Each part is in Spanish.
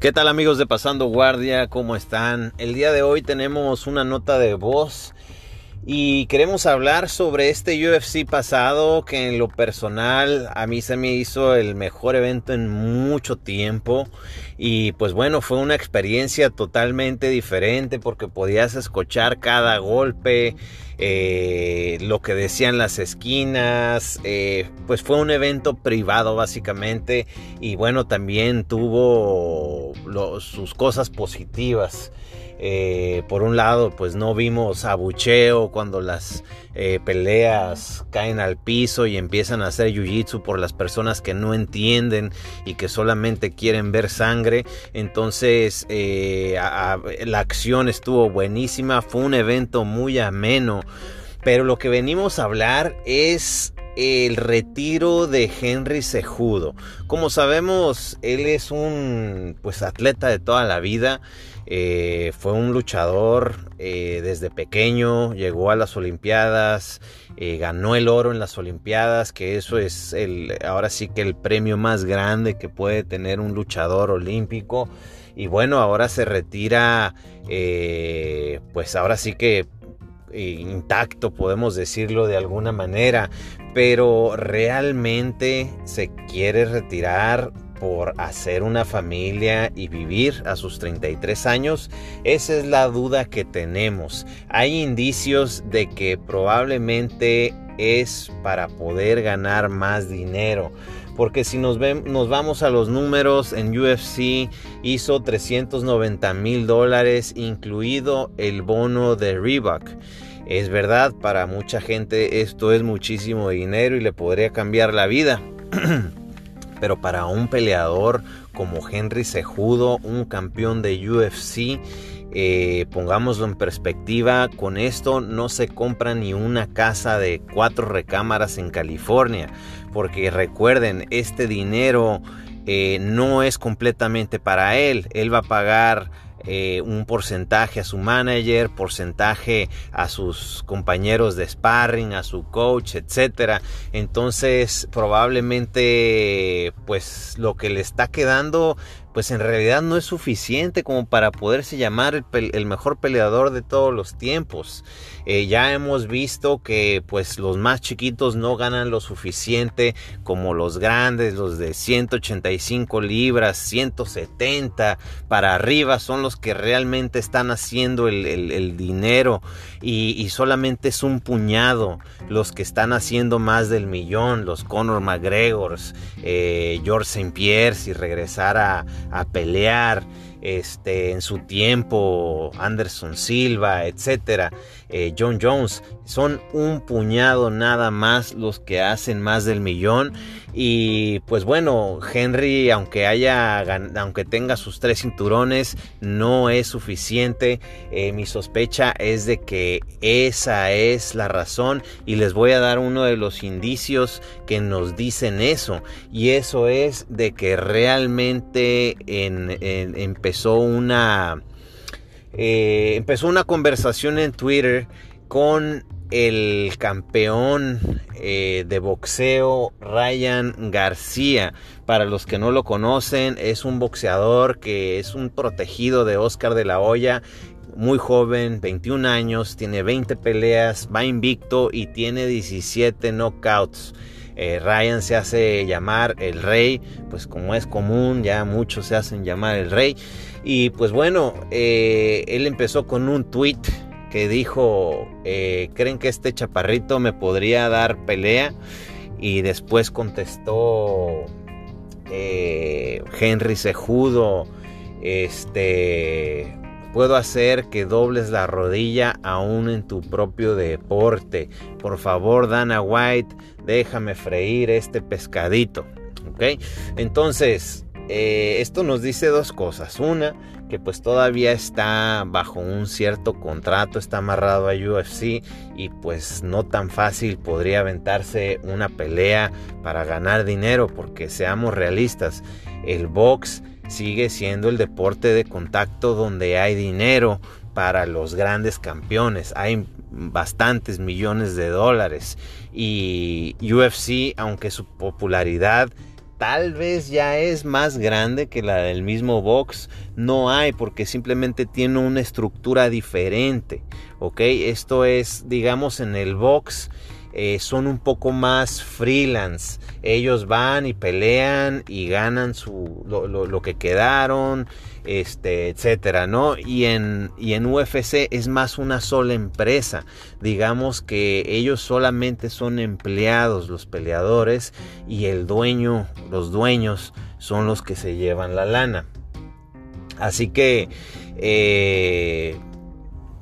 ¿Qué tal amigos de Pasando Guardia? ¿Cómo están? El día de hoy tenemos una nota de voz y queremos hablar sobre este UFC pasado que en lo personal a mí se me hizo el mejor evento en mucho tiempo y pues bueno fue una experiencia totalmente diferente porque podías escuchar cada golpe eh, lo que decían las esquinas eh, pues fue un evento privado básicamente y bueno también tuvo sus cosas positivas eh, por un lado, pues no vimos abucheo cuando las peleas caen al piso y empiezan a hacer jiu-jitsu por las personas que no entienden y que solamente quieren ver sangre. Entonces, la acción estuvo buenísima, fue un evento muy ameno. Pero lo que venimos a hablar es el retiro de Henry Sejudo. Como sabemos, él es un pues atleta de toda la vida. Eh, fue un luchador eh, desde pequeño, llegó a las Olimpiadas, eh, ganó el oro en las Olimpiadas, que eso es el, ahora sí que el premio más grande que puede tener un luchador olímpico. Y bueno, ahora se retira, pues ahora sí que intacto, podemos decirlo de alguna manera, pero realmente se quiere retirar por hacer una familia y vivir a sus 33 años? Esa es la duda que tenemos. Hay indicios de que probablemente es para poder ganar más dinero. Porque si nos, nos vamos a los números en UFC, hizo 390 mil dólares, incluido el bono de Reebok. Es verdad, para mucha gente esto es muchísimo dinero y le podría cambiar la vida. pero para un peleador como Henry Sejudo, un campeón de UFC, eh, pongámoslo en perspectiva, con esto no se compra ni una casa de cuatro recámaras en California, porque recuerden, este dinero eh, no es completamente para él, él va a pagar eh, un porcentaje a su manager, porcentaje a sus compañeros de sparring, a su coach, etcétera. Entonces, probablemente, pues lo que le está quedando pues en realidad no es suficiente como para poderse llamar el, mejor peleador de todos los tiempos. Eh, ya hemos visto que pues los más chiquitos no ganan lo suficiente como los grandes, los de 185 libras, 170 para arriba son los que realmente están haciendo el, dinero y, solamente es un puñado los que están haciendo más del millón, los Conor McGregors, eh, George St. Pierre, si regresara a pelear este, en su tiempo, Anderson Silva, etcétera, eh, John Jones, son un puñado nada más los que hacen más del millón. Y pues bueno, Henry, aunque haya, aunque tenga sus tres cinturones, no es suficiente. Eh, mi sospecha es de que esa es la razón y les voy a dar uno de los indicios que nos dicen eso. Y eso es de que realmente en, empezó una eh, empezó una conversación en Twitter con el campeón eh, de boxeo Ryan García. Para los que no lo conocen, es un boxeador que es un protegido de Oscar de la Hoya. Muy joven, 21 años, tiene 20 peleas, va invicto y tiene 17 knockouts. Eh, Ryan se hace llamar el rey, pues como es común, ya muchos se hacen llamar el rey. Y pues bueno, eh, él empezó con un tweet que dijo, eh, ¿creen que este chaparrito me podría dar pelea? Y después contestó Henry Sejudo, este, puedo hacer que dobles la rodilla aún en tu propio deporte. Por favor, Dana White, déjame freír este pescadito. ¿Ok? Entonces, eh, esto nos dice dos cosas. Una, que pues todavía está bajo un cierto contrato, está amarrado a UFC y pues no tan fácil podría aventarse una pelea para ganar dinero porque seamos realistas, el box sigue siendo el deporte de contacto donde hay dinero para los grandes campeones. Hay bastantes millones de dólares y UFC, aunque su popularidad tal vez ya es más grande que la del mismo box. No hay porque simplemente tiene una estructura diferente. ¿Ok? Esto es, digamos, en el box. Eh, son un poco más freelance. Ellos van y pelean y ganan su, lo, que quedaron este, etcétera, ¿no? Y en, y en UFC es más una sola empresa. Digamos que ellos solamente son empleados, los peleadores, y el dueño, los dueños son los que se llevan la lana. Así que, eh,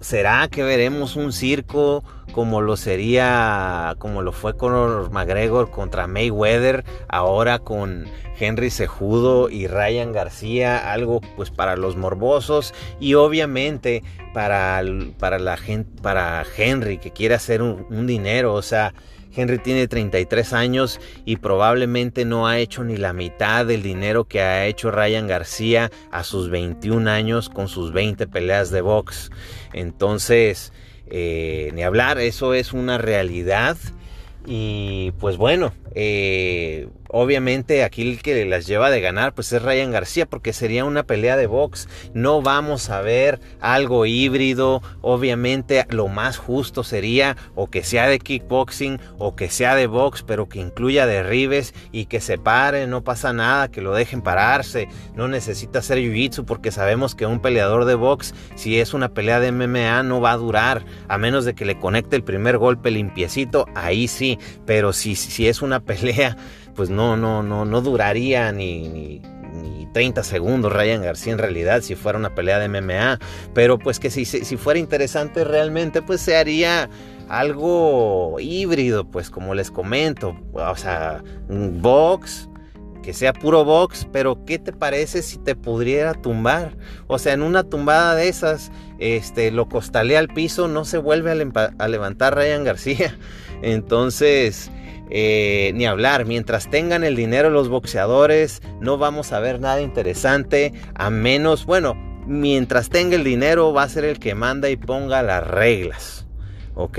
¿será que veremos un circo? Como lo sería, como lo fue con McGregor contra Mayweather, ahora con Henry Sejudo y Ryan García, algo pues para los morbosos y obviamente para, para la gente, para Henry que quiere hacer un, dinero, o sea, Henry tiene 33 años y probablemente no ha hecho ni la mitad del dinero que ha hecho Ryan García a sus 21 años con sus 20 peleas de box. Entonces, eh, ni hablar, eso es una realidad. Y pues bueno, eh, obviamente aquí el que las lleva de ganar pues es Ryan García porque sería una pelea de box. No vamos a ver algo híbrido. Obviamente lo más justo sería o que sea de kickboxing o que sea de box pero que incluya derribes y que se pare, no pasa nada, que lo dejen pararse. No necesita hacer jiu-jitsu porque sabemos que un peleador de box si es una pelea de MMA no va a durar a menos de que le conecte el primer golpe limpiecito, ahí sí, pero si, si es una pelea pues no, no, no, no duraría ni, ni, 30 segundos Ryan García en realidad si fuera una pelea de MMA. Pero pues que si, si fuera interesante realmente pues se haría algo híbrido, pues como les comento. O sea, un box, que sea puro box, pero ¿qué te parece si te pudiera tumbar? O sea, en una tumbada de esas, este, lo costalea al piso, no se vuelve a, levantar Ryan García. Entonces, eh, ni hablar. Mientras tengan el dinero los boxeadores, no vamos a ver nada interesante. A menos, bueno, mientras tenga el dinero, va a ser el que manda y ponga las reglas. ¿Ok?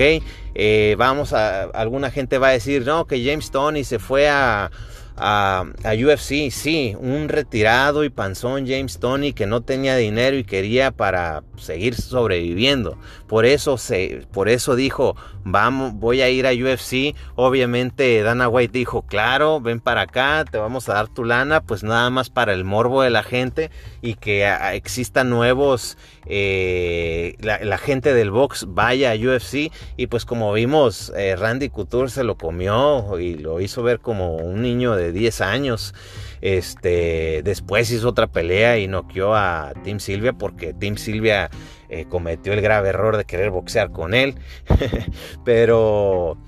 Eh, vamos a. Alguna gente va a decir, no, que James Tony se fue a a, UFC, sí, un retirado y panzón James Tony que no tenía dinero y quería para seguir sobreviviendo. Por eso se, por eso dijo, vamos, voy a ir a UFC. Obviamente Dana White dijo, claro, ven para acá, te vamos a dar tu lana, pues nada más para el morbo de la gente y que existan nuevos, eh, la, gente del box vaya a UFC y pues como vimos, eh, Randy Couture se lo comió y lo hizo ver como un niño de 10 años. Este, después hizo otra pelea y noqueó a Tim Silvia porque Tim Silvia eh, cometió el grave error de querer boxear con él. Pero,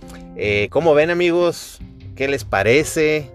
como ven amigos, ¿qué les parece?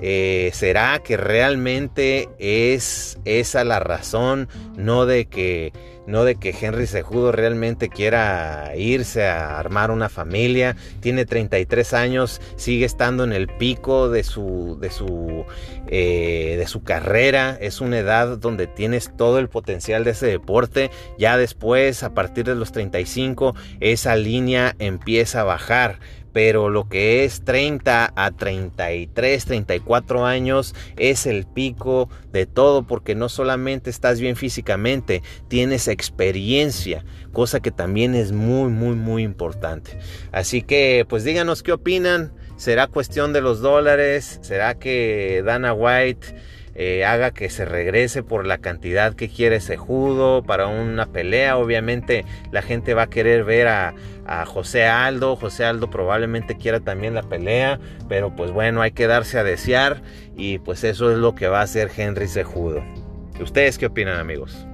Eh, ¿Será que realmente es esa la razón? No de que, no de que Henry Sejudo realmente quiera irse a armar una familia. Tiene 33 años, sigue estando en el pico de su, de su, eh, de su carrera. Es una edad donde tienes todo el potencial de ese deporte. Ya después, a partir de los 35, esa línea empieza a bajar pero lo que es 30 a 33, 34 años es el pico de todo porque no solamente estás bien físicamente, tienes experiencia, cosa que también es muy, muy, muy importante. Así que pues díganos qué opinan, ¿será cuestión de los dólares? ¿Será que Dana White... Eh, haga que se regrese por la cantidad que quiere ese judo para una pelea. Obviamente la gente va a querer ver a, a José Aldo. José Aldo probablemente quiera también la pelea, pero pues bueno, hay que darse a desear y pues eso es lo que va a hacer Henry Sejudo. ¿Ustedes qué opinan amigos?